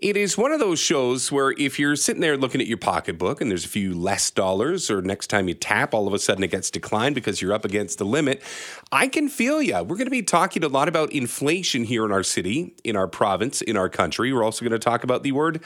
It is one of those shows where if you're sitting there looking at your pocketbook and there's a few less dollars, or next time you tap, all of a sudden it gets declined because you're up against the limit, I can feel you. We're going to be talking a lot about inflation here in our city, in our province, in our country. We're also going to talk about the word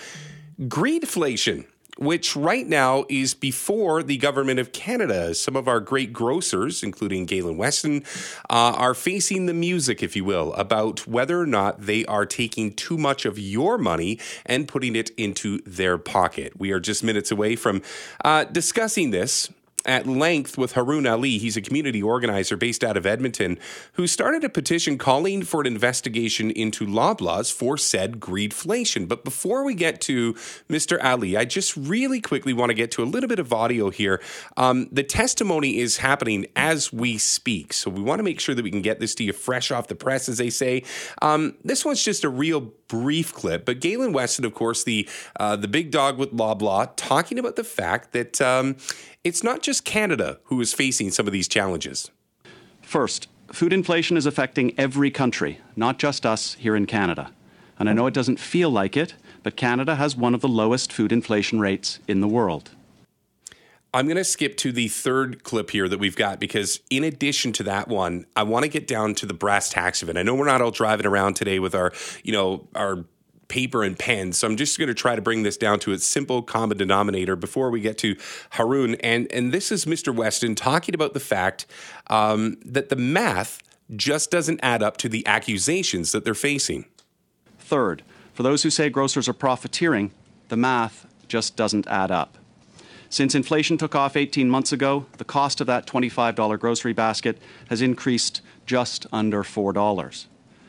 greedflation which right now is before the government of Canada. Some of our great grocers, including Galen Weston, uh, are facing the music, if you will, about whether or not they are taking too much of your money and putting it into their pocket. We are just minutes away from uh, discussing this at length with Haruun Ali. He's a community organizer based out of Edmonton who started a petition calling for an investigation into Loblaws for said greedflation. But before we get to Mr. Ali, I just really quickly want to get to a little bit of audio here. Um, the testimony is happening as we speak, so we want to make sure that we can get this to you fresh off the press, as they say. Um, this one's just a real brief clip, but Galen Weston, of course, the uh, the big dog with Loblaw, talking about the fact that. Um, it's not just Canada who is facing some of these challenges. First, food inflation is affecting every country, not just us here in Canada. And I know it doesn't feel like it, but Canada has one of the lowest food inflation rates in the world. I'm going to skip to the third clip here that we've got because, in addition to that one, I want to get down to the brass tacks of it. I know we're not all driving around today with our, you know, our paper and pen. So I'm just going to try to bring this down to its simple common denominator before we get to Haruun. And, and this is Mr. Weston talking about the fact um, that the math just doesn't add up to the accusations that they're facing. Third, for those who say grocers are profiteering, the math just doesn't add up. Since inflation took off 18 months ago, the cost of that $25 grocery basket has increased just under $4.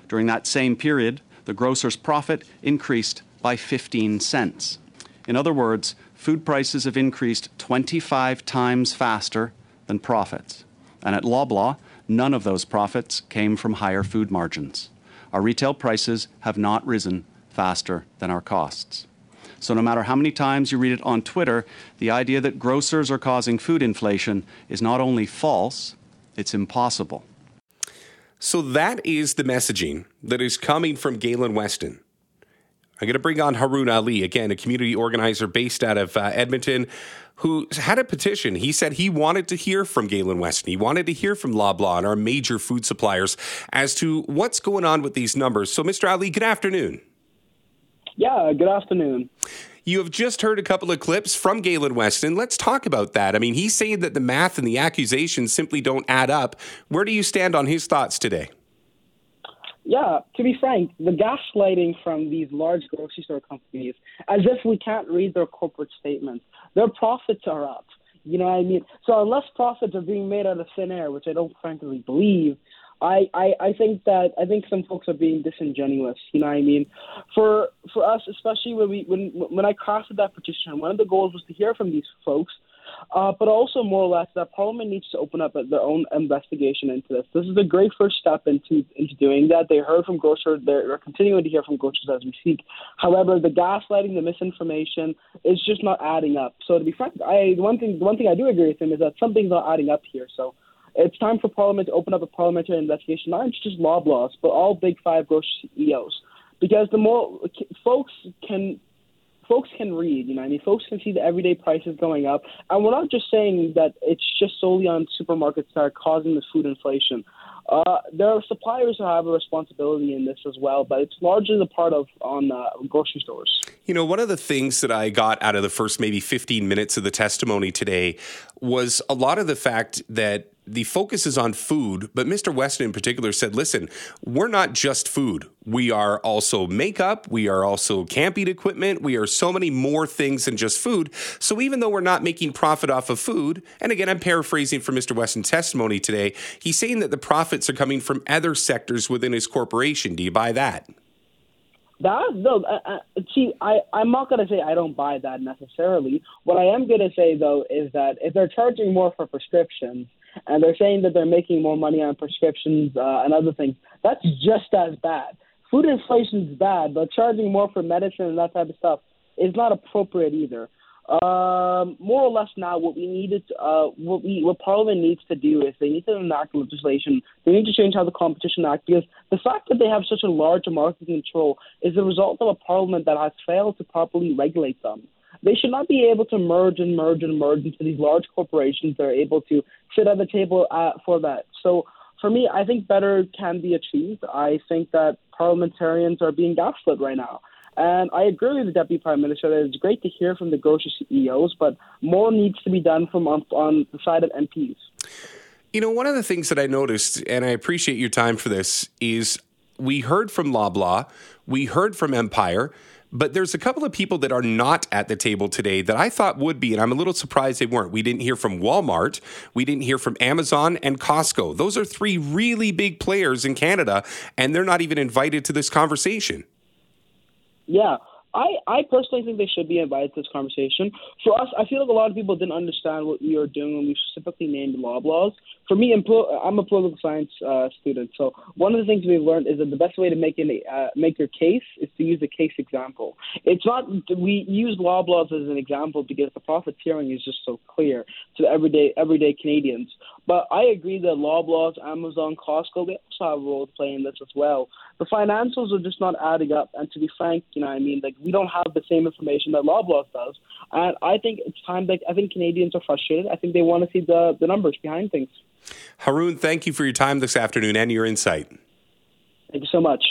During that same period, the grocer's profit increased by 15 cents. In other words, food prices have increased 25 times faster than profits. And at Loblaw, none of those profits came from higher food margins. Our retail prices have not risen faster than our costs. So, no matter how many times you read it on Twitter, the idea that grocers are causing food inflation is not only false, it's impossible. So that is the messaging that is coming from Galen Weston. I'm going to bring on Haruun Ali, again, a community organizer based out of uh, Edmonton, who had a petition. He said he wanted to hear from Galen Weston. He wanted to hear from Loblaw and our major food suppliers as to what's going on with these numbers. So, Mr. Ali, good afternoon. Yeah, good afternoon. You have just heard a couple of clips from Galen Weston. Let's talk about that. I mean, he's saying that the math and the accusations simply don't add up. Where do you stand on his thoughts today? Yeah, to be frank, the gaslighting from these large grocery store companies, as if we can't read their corporate statements, their profits are up. You know what I mean? So unless profits are being made out of thin air, which I don't frankly believe, I, I, I think that I think some folks are being disingenuous. You know what I mean? For for us, especially when we when when I crafted that petition, one of the goals was to hear from these folks, uh, but also more or less that Parliament needs to open up their own investigation into this. This is a great first step into into doing that. They heard from grocers. They're continuing to hear from grocers as we speak. However, the gaslighting, the misinformation is just not adding up. So to be frank, I one thing one thing I do agree with him is that something's not adding up here. So it's time for Parliament to open up a parliamentary investigation, not just Loblaws, but all Big Five grocery CEOs, because the more folks can folks can read, you know, I mean, folks can see the everyday prices going up, and we're not just saying that it's just solely on supermarkets that are causing this food inflation. Uh, there are suppliers who have a responsibility in this as well, but it's largely the part of on uh, grocery stores. You know, one of the things that I got out of the first maybe 15 minutes of the testimony today was a lot of the fact that the focus is on food, but Mr. Weston in particular said, listen, we're not just food. We are also makeup. We are also camping equipment. We are so many more things than just food. So even though we're not making profit off of food, and again, I'm paraphrasing from Mr. Weston's testimony today, he's saying that the profits are coming from other sectors within his corporation. Do you buy that? That no, uh, uh, see, I I'm not gonna say I don't buy that necessarily. What I am gonna say though is that if they're charging more for prescriptions and they're saying that they're making more money on prescriptions uh, and other things, that's just as bad. Food inflation is bad, but charging more for medicine and that type of stuff is not appropriate either. Um, more or less now, what we needed, uh, what we, what Parliament needs to do is they need to enact legislation. They need to change how the Competition Act because the fact that they have such a large market control is the result of a Parliament that has failed to properly regulate them. They should not be able to merge and merge and merge into these large corporations that are able to sit at the table uh, for that. So for me, I think better can be achieved. I think that parliamentarians are being gaslit right now. And I agree with the Deputy Prime Minister that it's great to hear from the grocery CEOs, but more needs to be done from on, on the side of MPs. You know, one of the things that I noticed, and I appreciate your time for this, is we heard from Loblaw, we heard from Empire, but there's a couple of people that are not at the table today that I thought would be, and I'm a little surprised they weren't. We didn't hear from Walmart, we didn't hear from Amazon and Costco. Those are three really big players in Canada, and they're not even invited to this conversation. Yeah. I, I personally think they should be invited to this conversation. For us, I feel like a lot of people didn't understand what we were doing when we specifically named Loblaws. For me, I'm a political science uh, student, so one of the things we've learned is that the best way to make an, uh, make your case is to use a case example. It's not we use Loblaws as an example because the profiteering is just so clear to everyday everyday Canadians. But I agree that Loblaws, Amazon, Costco, they also have a role to play in this as well. The financials are just not adding up, and to be frank, you know, I mean, like we don't have the same information that Loblaws does, and I think it's time that I think Canadians are frustrated. I think they want to see the the numbers behind things. Haruun, thank you for your time this afternoon and your insight. Thank you so much.